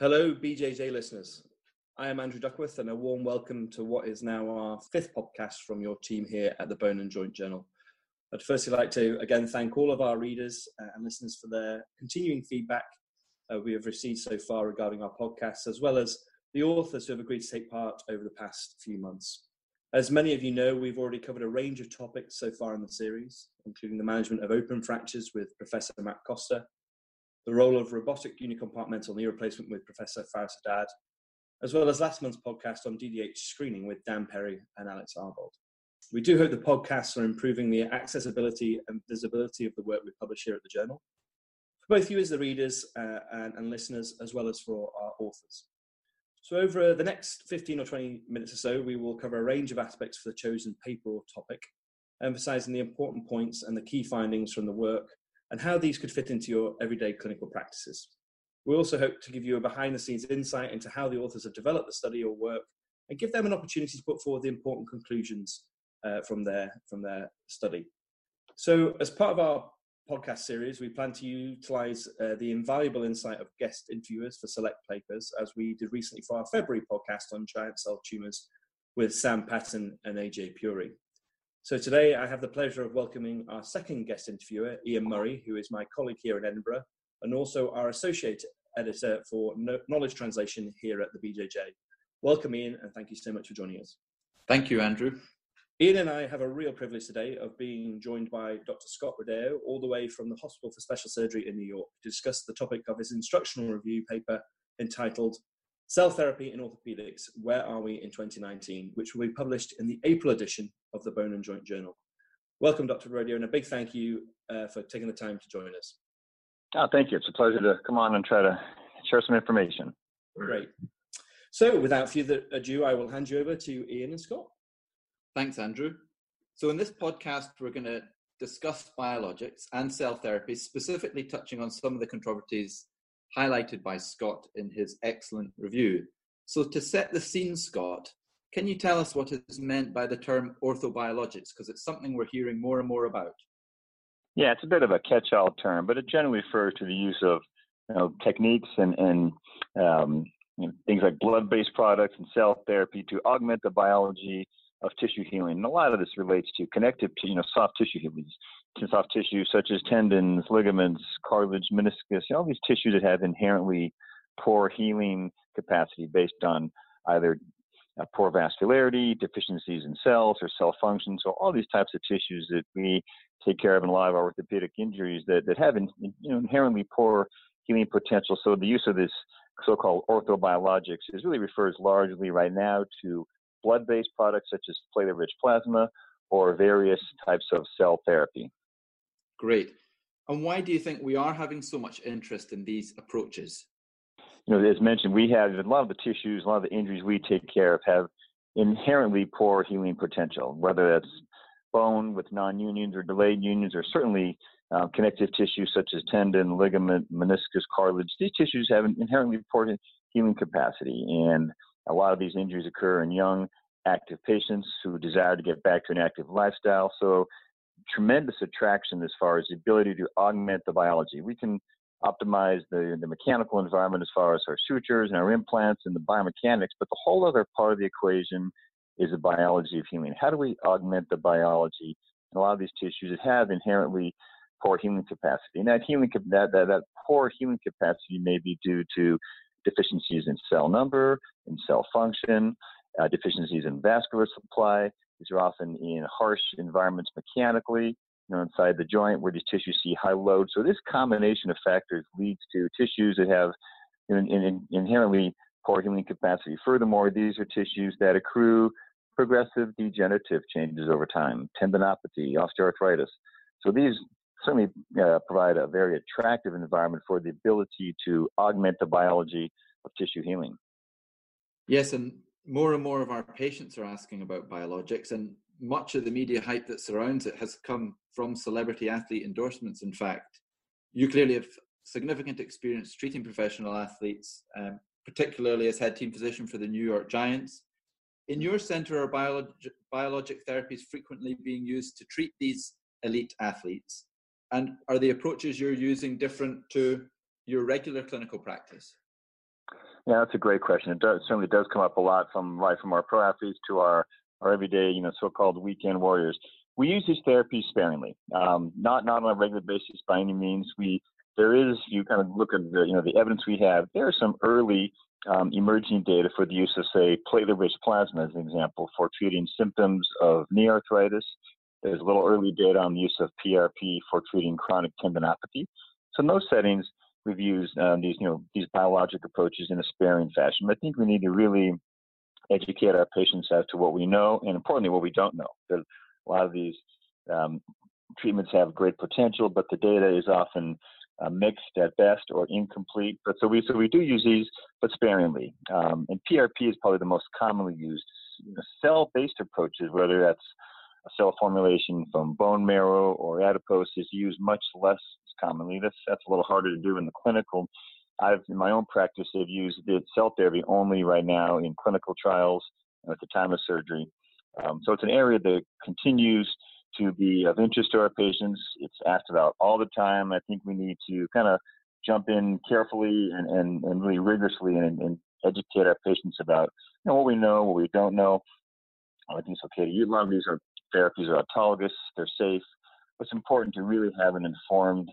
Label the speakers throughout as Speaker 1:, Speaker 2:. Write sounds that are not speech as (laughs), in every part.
Speaker 1: Hello, BJJ listeners. I am Andrew Duckworth, and a warm welcome to what is now our fifth podcast from your team here at the Bone and Joint Journal. I'd firstly like to again thank all of our readers uh, and listeners for their continuing feedback uh, we have received so far regarding our podcasts, as well as the authors who have agreed to take part over the past few months. As many of you know, we've already covered a range of topics so far in the series, including the management of open fractures with Professor Matt Costa, the role of robotic unicompartmental knee replacement with Professor Fares Haddad, as well as last month's podcast on DDH screening with Dan Perry and Alex Aarvold. We do hope the podcasts are improving the accessibility and visibility of the work we publish here at the journal, for both you as the readers uh, and, and listeners, as well as for our authors. So, over the next 15 or 20 minutes or so, we will cover a range of aspects for the chosen paper or topic, emphasizing the important points and the key findings from the work and how these could fit into your everyday clinical practices. We also hope to give you a behind the scenes insight into how the authors have developed the study or work and give them an opportunity to put forward the important conclusions uh, from, their, from their study. So, as part of our podcast series, we plan to utilize uh, the invaluable insight of guest interviewers for select papers, as we did recently for our February podcast on giant cell tumors with Sam Patton and Ajay Puri. So today I have the pleasure of welcoming our second guest interviewer, Ian Murray, who is my colleague here in Edinburgh, and also our associate editor for knowledge translation here at the BJJ. Welcome, Ian, and thank you so much for joining us.
Speaker 2: Thank you, Andrew.
Speaker 1: Ian and I have a real privilege today of being joined by Dr. Scott Rodeo, all the way from the Hospital for Special Surgery in New York, to discuss the topic of his instructional review paper entitled Cell Therapy in Orthopedics Where Are We in 2019, which will be published in the April edition of the Bone and Joint Journal. Welcome, Dr. Rodeo, and a big thank you uh, for taking the time to join us.
Speaker 3: Oh, thank you. It's a pleasure to come on and try to share some information.
Speaker 1: Great. So, without further ado, I will hand you over to Ian and Scott.
Speaker 2: Thanks, Andrew. So, in this podcast, we're going to discuss biologics and cell therapy, specifically touching on some of the controversies highlighted by Scott in his excellent review. So, to set the scene, Scott, can you tell us what is meant by the term orthobiologics? Because it's something we're hearing more and more about.
Speaker 3: Yeah, it's a bit of a catch-all term, but it generally refers to the use of you know, techniques and, and um, you know, things like blood-based products and cell therapy to augment the biology of tissue healing. And a lot of this relates to connective, to, you know, soft tissue healing, soft tissue such as tendons, ligaments, cartilage, meniscus, you know, all these tissues that have inherently poor healing capacity based on either uh, poor vascularity, deficiencies in cells or cell function. So all these types of tissues that we take care of in a lot of our orthopedic injuries that, that have in, you know, inherently poor healing potential. So the use of this so-called orthobiologics is really refers largely right now to blood-based products such as platelet-rich plasma or various types of cell therapy.
Speaker 2: Great. And why do you think we are having so much interest in these approaches?
Speaker 3: You know, as mentioned, we have a lot of the tissues, a lot of the injuries we take care of have inherently poor healing potential, whether that's bone with non-unions or delayed unions, or certainly uh, connective tissue such as tendon, ligament, meniscus, cartilage. These tissues have an inherently poor healing capacity, and a lot of these injuries occur in young, active patients who desire to get back to an active lifestyle. So, tremendous attraction as far as the ability to augment the biology. We can optimize the, the mechanical environment as far as our sutures and our implants and the biomechanics, but the whole other part of the equation is the biology of healing. How do we augment the biology in a lot of these tissues have inherently poor healing capacity? And that healing that, that, that poor healing capacity may be due to deficiencies in cell number, in cell function, uh, deficiencies in vascular supply. These are often in harsh environments mechanically, you know, inside the joint where these tissues see high load. So this combination of factors leads to tissues that have in, in, inherently poor healing capacity. Furthermore, these are tissues that accrue progressive degenerative changes over time, tendinopathy, osteoarthritis. So these certainly uh, provide a very attractive environment for the ability to augment the biology of tissue healing.
Speaker 2: Yes, and more and more of our patients are asking about biologics, and much of the media hype that surrounds it has come from celebrity athlete endorsements. In fact, you clearly have significant experience treating professional athletes, um, particularly as head team physician for the New York Giants. In your center, are biolog- biologic therapies frequently being used to treat these elite athletes? And are the approaches you're using different to your regular clinical practice?
Speaker 3: Yeah, that's a great question. It does, certainly does come up a lot from right from our pro athletes to our, our everyday, you know, so-called weekend warriors. We use these therapies sparingly, um, not not on a regular basis by any means. We there is you kind of look at the you know the evidence we have. There are some early um, emerging data for the use of say platelet-rich plasma as an example for treating symptoms of knee arthritis. There's a little early data on the use of PRP for treating chronic tendinopathy. So in those settings, we've used um, these you know these biologic approaches in a sparing fashion. But I think we need to really educate our patients as to what we know and importantly what we don't know. Because a lot of these um, treatments have great potential, but the data is often uh, mixed at best or incomplete. But so we so we do use these, but sparingly. Um, and PRP is probably the most commonly used. Cell-based approaches, whether that's a cell formulation from bone marrow or adipose, is used much less commonly. That's that's a little harder to do in the clinical. I've in my own practice, I've used the cell therapy only right now in clinical trials at the time of surgery. Um, so it's an area that continues to be of interest to our patients. It's asked about all the time. I think we need to kind of jump in carefully and, and, and really rigorously and, and, educate our patients about you know, what we know, what we don't know. I think it's okay to use of these are therapies are autologous, they're safe. It's important to really have an informed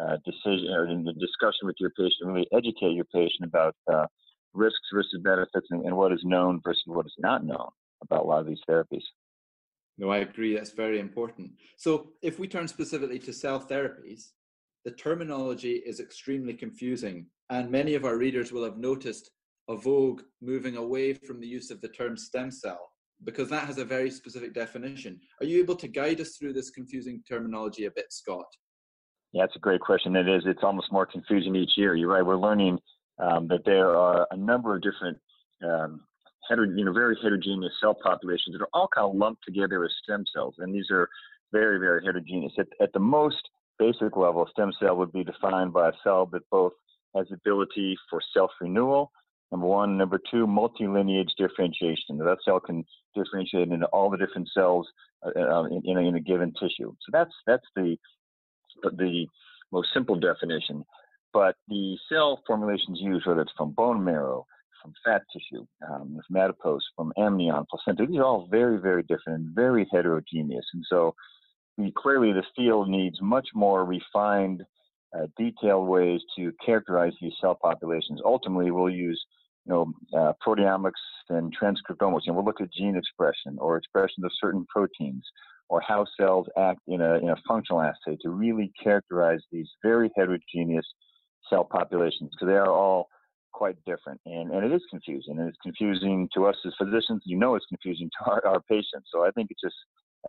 Speaker 3: uh, decision or in the discussion with your patient, really educate your patient about uh, risks versus benefits and, and what is known versus what is not known about a lot of these therapies.
Speaker 2: No, I agree. That's very important. So, if we turn specifically to cell therapies, the terminology is extremely confusing, and many of our readers will have noticed a vogue moving away from the use of the term stem cell because that has a very specific definition. Are you able to guide us through this confusing terminology a bit, Scott?
Speaker 3: Yeah, it's a great question. It is. It's almost more confusing each year. You're right. We're learning um, that there are a number of different um, heter- you know, very heterogeneous cell populations that are all kind of lumped together as stem cells. And these are very, very heterogeneous. At, at the most basic level, stem cell would be defined by a cell that both has ability for self-renewal, number one. Number two, multi-lineage differentiation. That cell can differentiate into all the different cells uh, uh in, in, a, in a given tissue. So that's, that's the, the most simple definition. But the cell formulations used, whether it's from bone marrow, from fat tissue, um, from adipose, from amnion, placenta. These are all very, very different and very heterogeneous. And so we, clearly the field needs much more refined, uh, detailed ways to characterize these cell populations. Ultimately, we'll use know, uh, proteomics and transcriptomics, and we'll look at gene expression or expression of certain proteins or how cells act in a, in a functional assay to really characterize these very heterogeneous cell populations because they are all quite different. And, and it is confusing. And it's confusing to us as physicians. You know, it's confusing (laughs) to our, our patients. So I think it's just,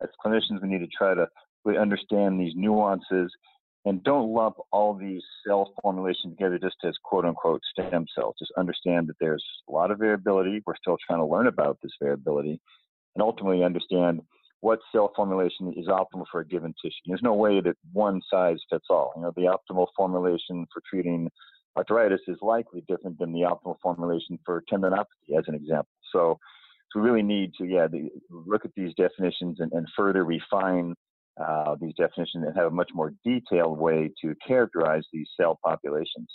Speaker 3: as clinicians, we need to try to really understand these nuances and don't lump all these cell formulations together just as quote unquote stem cells. Just understand that there's a lot of variability. We're still trying to learn about this variability and ultimately understand what cell formulation is optimal for a given tissue. There's no way that one size fits all. You know, the optimal formulation for treating arthritis is likely different than the optimal formulation for tendinopathy, as an example. So, so we really need to, yeah, the, look at these definitions and, and further refine uh, these definitions and have a much more detailed way to characterize these cell populations.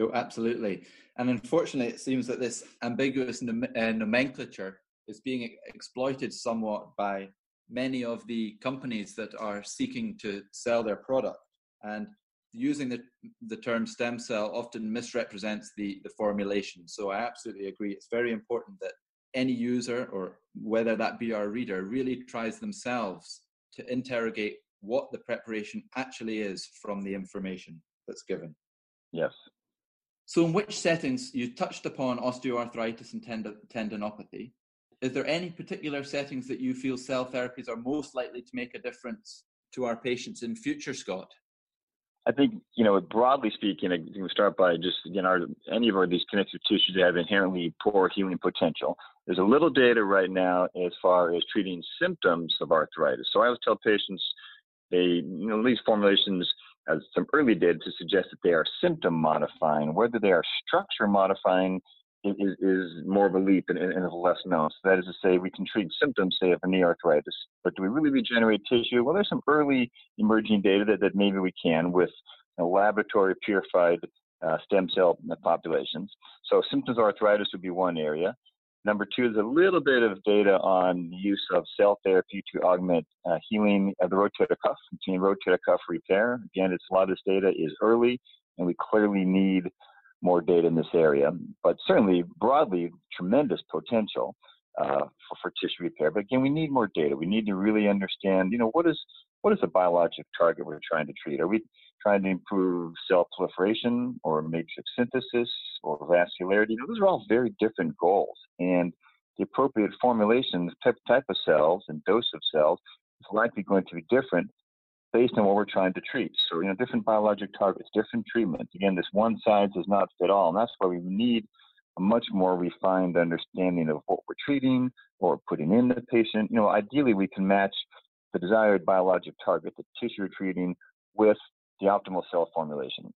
Speaker 2: Oh, absolutely. And unfortunately, it seems that this ambiguous nom- uh, nomenclature is being exploited somewhat by many of the companies that are seeking to sell their product. And using the, the term stem cell often misrepresents the, the formulation. So I absolutely agree. It's very important that any user, or whether that be our reader, really tries themselves to interrogate what the preparation actually is from the information that's given.
Speaker 3: Yes.
Speaker 2: So, in which settings you touched upon osteoarthritis and tendon, tendinopathy? Is there any particular settings that you feel cell therapies are most likely to make a difference to our patients in future, Scott?
Speaker 3: I think, you know, broadly speaking, you can start by just, you know, any of our, these connective tissues have inherently poor healing potential. There's a little data right now as far as treating symptoms of arthritis. So I always tell patients they, you know, these formulations has some early data to suggest that they are symptom modifying. Whether they are structure modifying is, is more of a leap and, and less known. So that is to say, we can treat symptoms, say, of knee arthritis, but do we really regenerate tissue? Well, there's some early emerging data that, that maybe we can with laboratory purified uh, stem cell populations. So symptoms of arthritis would be one area. Number two is a little bit of data on use of cell therapy to augment uh, healing of the rotator cuff, rotating rotator cuff repair. Again, it's a lot of this data is early, and we clearly need more data in this area. But certainly, broadly, tremendous potential uh, for, for, tissue repair. But again, we need more data. We need to really understand, you know, what is what is the biologic target we're trying to treat? Are we trying to improve cell proliferation or matrix synthesis or vascularity. You know, those are all very different goals. And the appropriate formulation, type, type of cells and dose of cells is likely going to be different based on what we're trying to treat. So, you know, different biologic targets, different treatments. Again, this one size does not fit all. And that's why we need a much more refined understanding of what we're treating or putting in the patient. You know, ideally we can match the desired biologic target, the tissue we're treating, with the optimal cell formulation.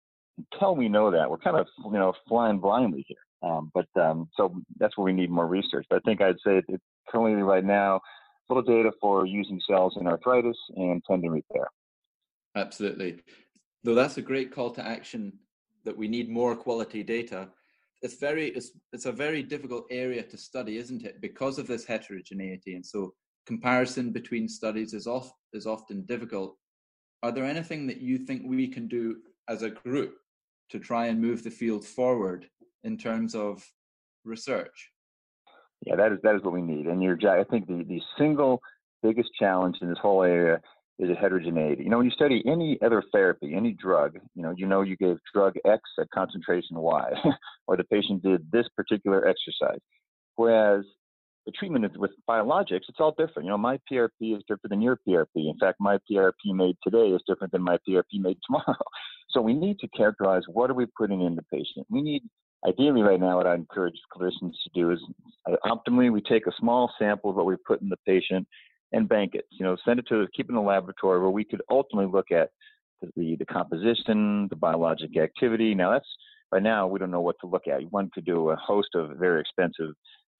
Speaker 3: Until we know that, we're kind of you know flying blindly here. Um, but um, so that's where we need more research. But I think I'd say it's currently right now little data for using cells in arthritis and tendon repair.
Speaker 2: Absolutely. Though that's a great call to action that we need more quality data. It's very it's it's a very difficult area to study, isn't it? Because of this heterogeneity, and so comparison between studies is off is often difficult are there anything that you think we can do as a group to try and move the field forward in terms of research?
Speaker 3: Yeah, that is that is what we need. And you're, I think the, the single biggest challenge in this whole area is a heterogeneity. You know, when you study any other therapy, any drug, you know, you know you gave drug X at concentration Y, (laughs) or the patient did this particular exercise. Whereas the treatment with biologics, it's all different. You know, my PRP is different than your PRP. In fact, my PRP made today is different than my PRP made (laughs) tomorrow. So we need to characterize what are we putting in the patient. We need, ideally right now, what I encourage clinicians to do is uh, optimally we take a small sample of what we put in the patient and bank it. You know, send it to keep it in the laboratory where we could ultimately look at the the composition, the biologic activity. Now that's right now we don't know what to look at. One could do a host of very expensive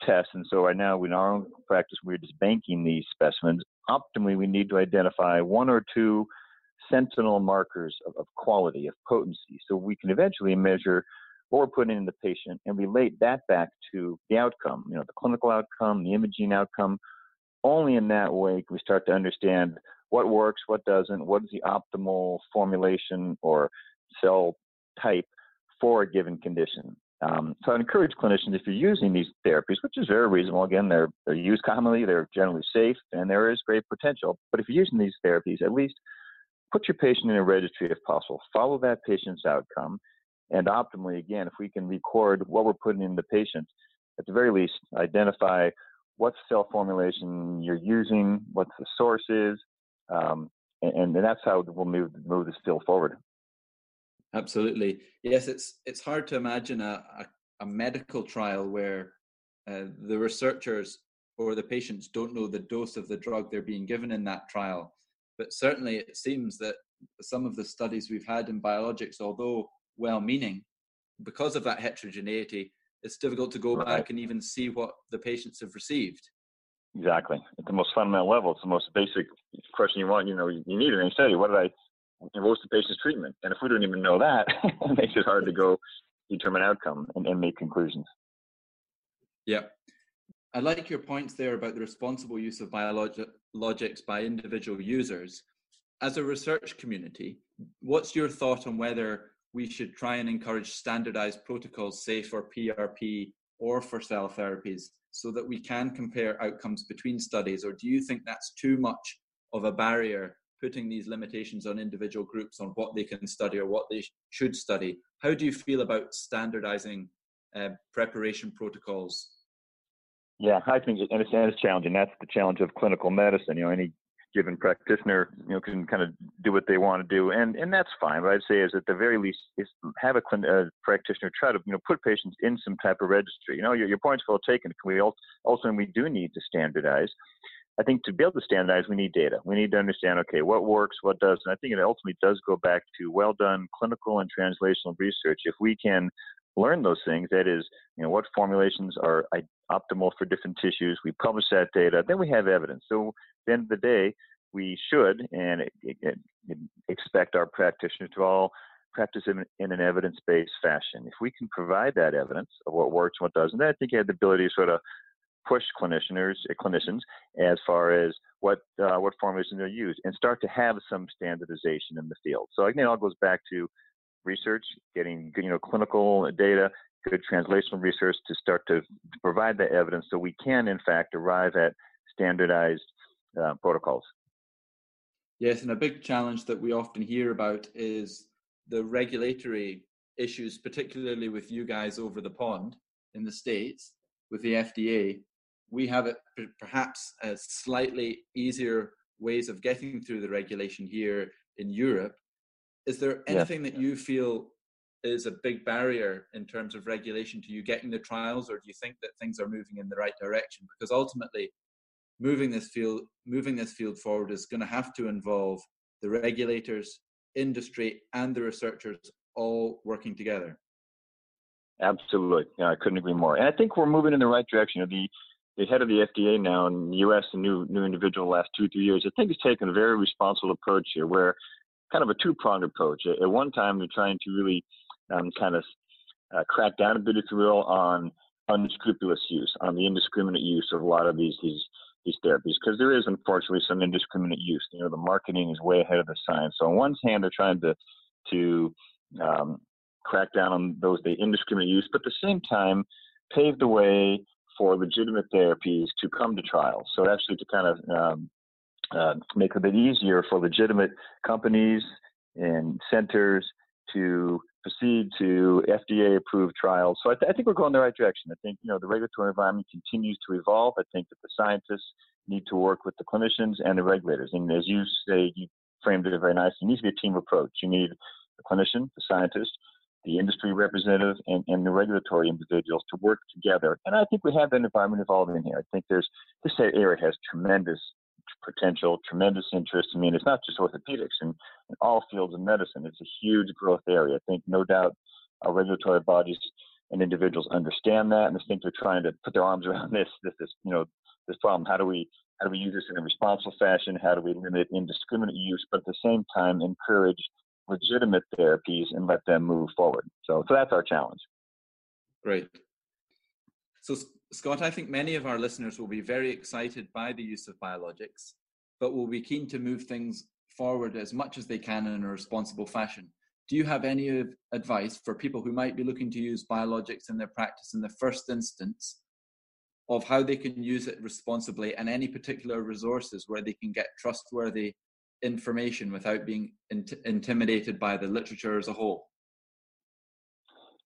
Speaker 3: tests. And so right now in our own practice, we're just banking these specimens. Optimally, we need to identify one or two sentinel markers of, of quality, of potency, so we can eventually measure we're putting in the patient and relate that back to the outcome, you know, the clinical outcome, the imaging outcome. Only in that way can we start to understand what works, what doesn't, what is the optimal formulation or cell type for a given condition. Um, so I encourage clinicians if you're using these therapies, which is very reasonable. Again, they're they're used commonly, they're generally safe, and there is great potential. But if you're using these therapies, at least put your patient in a registry if possible. Follow that patient's outcome, and optimally, again, if we can record what we're putting in the patient, at the very least, identify what cell formulation you're using, what the source is, um, and, and that's how we'll move move this field forward.
Speaker 2: Absolutely. Yes, it's it's hard to imagine a, a, a medical trial where uh, the researchers or the patients don't know the dose of the drug they're being given in that trial. But certainly it seems that some of the studies we've had in biologics, although well meaning, because of that heterogeneity, it's difficult to go right. back and even see what the patients have received.
Speaker 3: Exactly. At the most fundamental level, it's the most basic question you want. You know, you need an study. What did I and what's the patient's treatment? And if we don't even know that, (laughs) it makes it hard to go determine outcome and, and make conclusions.
Speaker 2: Yeah. I like your points there about the responsible use of biologics by individual users. As a research community, what's your thought on whether we should try and encourage standardized protocols, say for PRP or for cell therapies, so that we can compare outcomes between studies? Or do you think that's too much of a barrier putting these limitations on individual groups on what they can study or what they should study. How do you feel about standardizing uh, preparation protocols?
Speaker 3: Yeah, I think it's, and it's challenging. That's the challenge of clinical medicine. You know, any given practitioner, you know, can kind of do what they want to do, and and that's fine. What I'd say is, at the very least, is have a, a practitioner try to you know put patients in some type of registry. You know, your your point's well taken. Can we ultimately we do need to standardize, I think to be able to standardize, we need data. We need to understand, okay, what works, what doesn't. I think it ultimately does go back to well done clinical and translational research. If we can learn those things, that is, you know, what formulations are optimal for different tissues, we publish that data, then we have evidence. So at the end of the day, we should and expect our practitioners to all practice in, an evidence-based fashion. If we can provide that evidence of what works and what doesn't, then I think you have the ability to sort of push clinicians, uh, clinicians as far as what uh, what formulation they use and start to have some standardization in the field. So again, it all goes back to research, getting you know clinical data, good translational research to start to, provide the evidence so we can in fact arrive at standardized uh, protocols.
Speaker 2: Yes, and a big challenge that we often hear about is the regulatory issues, particularly with you guys over the pond in the States with the FDA. We have it perhaps a slightly easier ways of getting through the regulation here in Europe. Is there anything yeah. that you feel is a big barrier in terms of regulation to you getting the trials, or do you think that things are moving in the right direction? Because ultimately, moving this field moving this field forward is going to have to involve the regulators, industry, and the researchers all working together.
Speaker 3: Absolutely, yeah, I couldn't agree more. And I think we're moving in the right direction. The the head of the FDA now in the U.S., a new new individual, the last two three years, I think has taken a very responsible approach here, where kind of a two pronged approach. At, one time, they're trying to really um, kind of uh, crack down a bit, if you will, on unscrupulous use, on the indiscriminate use of a lot of these these these therapies because there is unfortunately some indiscriminate use. You know, the marketing is way ahead of the science. So on one hand, they're trying to to um, crack down on those the indiscriminate use, but at the same time pave the way for legitimate therapies to come to trial. So actually to kind of um, uh, make it a bit easier for legitimate companies and centers to proceed to FDA approved trials. So I, th- I, think we're going in the right direction. I think you know the regulatory environment continues to evolve. I think that the scientists need to work with the clinicians and the regulators. And as you say, you framed it very nicely. It needs to be a team approach. You need the clinician, the scientist, the industry representative, and, and the regulatory individuals to work together. And I think we have that environment evolving here. I think there's this area has tremendous potential, tremendous interest. I mean, it's not just orthopedics and in all fields of medicine. It's a huge growth area. I think no doubt our regulatory bodies and individuals understand that, and I think they're trying to put their arms around (laughs) this, this, this, you know, this problem. How do we, how do we use this in a responsible fashion? How do we limit indiscriminate use, but at the same time encourage legitimate therapies and let them move forward? So, so that's our challenge.
Speaker 2: Great. So, Scott, I think many of our listeners will be very excited by the use of biologics, but will be keen to move things forward as much as they can in a responsible fashion. Do you have any advice for people who might be looking to use biologics in their practice in the first instance of how they can use it responsibly and any particular resources where they can get trustworthy information without being int- intimidated by the literature as a whole?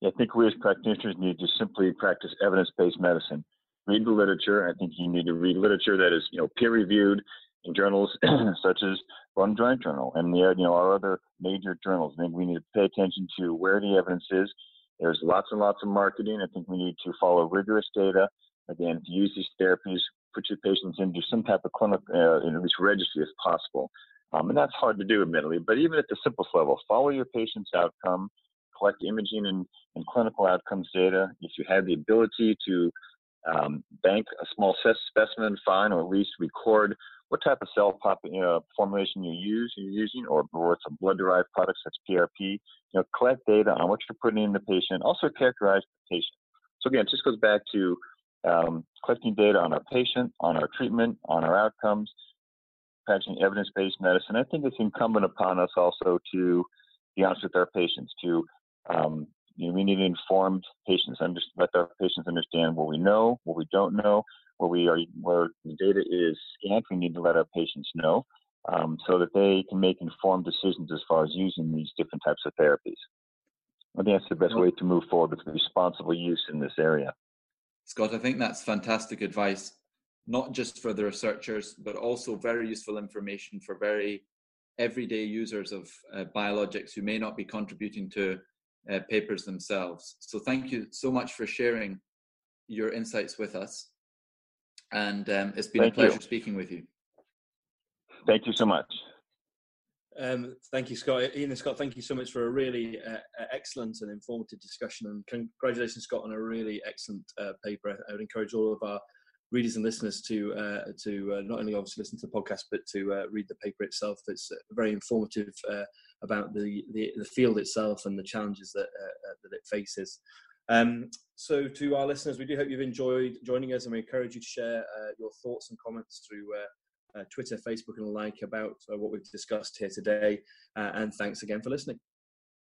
Speaker 3: I think we as practitioners need to simply practice evidence-based medicine. Read the literature. I think you need to read literature that is, you know, peer-reviewed in journals (clears throat) such as Bone Joint Journal and the, you know, our other major journals. I think we need to pay attention to where the evidence is. There's lots and lots of marketing. I think we need to follow rigorous data. Again, to use these therapies, put your patients into some type of clinical, uh, at least registry if possible. Um, and that's hard to do, admittedly. But even at the simplest level, follow your patient's outcome, collect imaging and, and clinical outcomes data. If you have the ability to um, bank a small specimen, fine, or at least record what type of cell pop, formulation you use, you're using, or, or it's a blood-derived product such as PRP. You know, collect data on what you're putting in the patient. Also characterize the patient. So again, it just goes back to um, collecting data on our patient, on our treatment, on our outcomes, practicing evidence-based medicine. I think it's incumbent upon us also to be honest with our patients, to um, you know, we need informed patients, under, let our patients understand what we know, what we don't know, where we are, where the data is scant. We need to let our patients know um, so that they can make informed decisions as far as using these different types of therapies. I think that's the best way to move forward with responsible use in this area.
Speaker 2: Scott, I think that's fantastic advice, not just for the researchers, but also very useful information for very everyday users of uh, biologics who may not be contributing to uh, papers themselves. So thank you so much for sharing your insights with us. And um, it's been thank a pleasure you. speaking with you.
Speaker 3: Thank you so much.
Speaker 1: Um, thank you, Scott. Ian and Scott, thank you so much for a really uh, excellent and informative discussion. And congratulations, Scott, on a really excellent uh, paper. I would encourage all of our readers and listeners to uh, to uh, not only obviously listen to the podcast but to uh, read the paper itself. It's a very informative uh, about the, the, the field itself and the challenges that uh, that it faces. Um, so, to our listeners, we do hope you've enjoyed joining us, and we encourage you to share uh, your thoughts and comments through uh, uh, Twitter, Facebook, and the like about uh, what we've discussed here today. Uh, and thanks again for listening.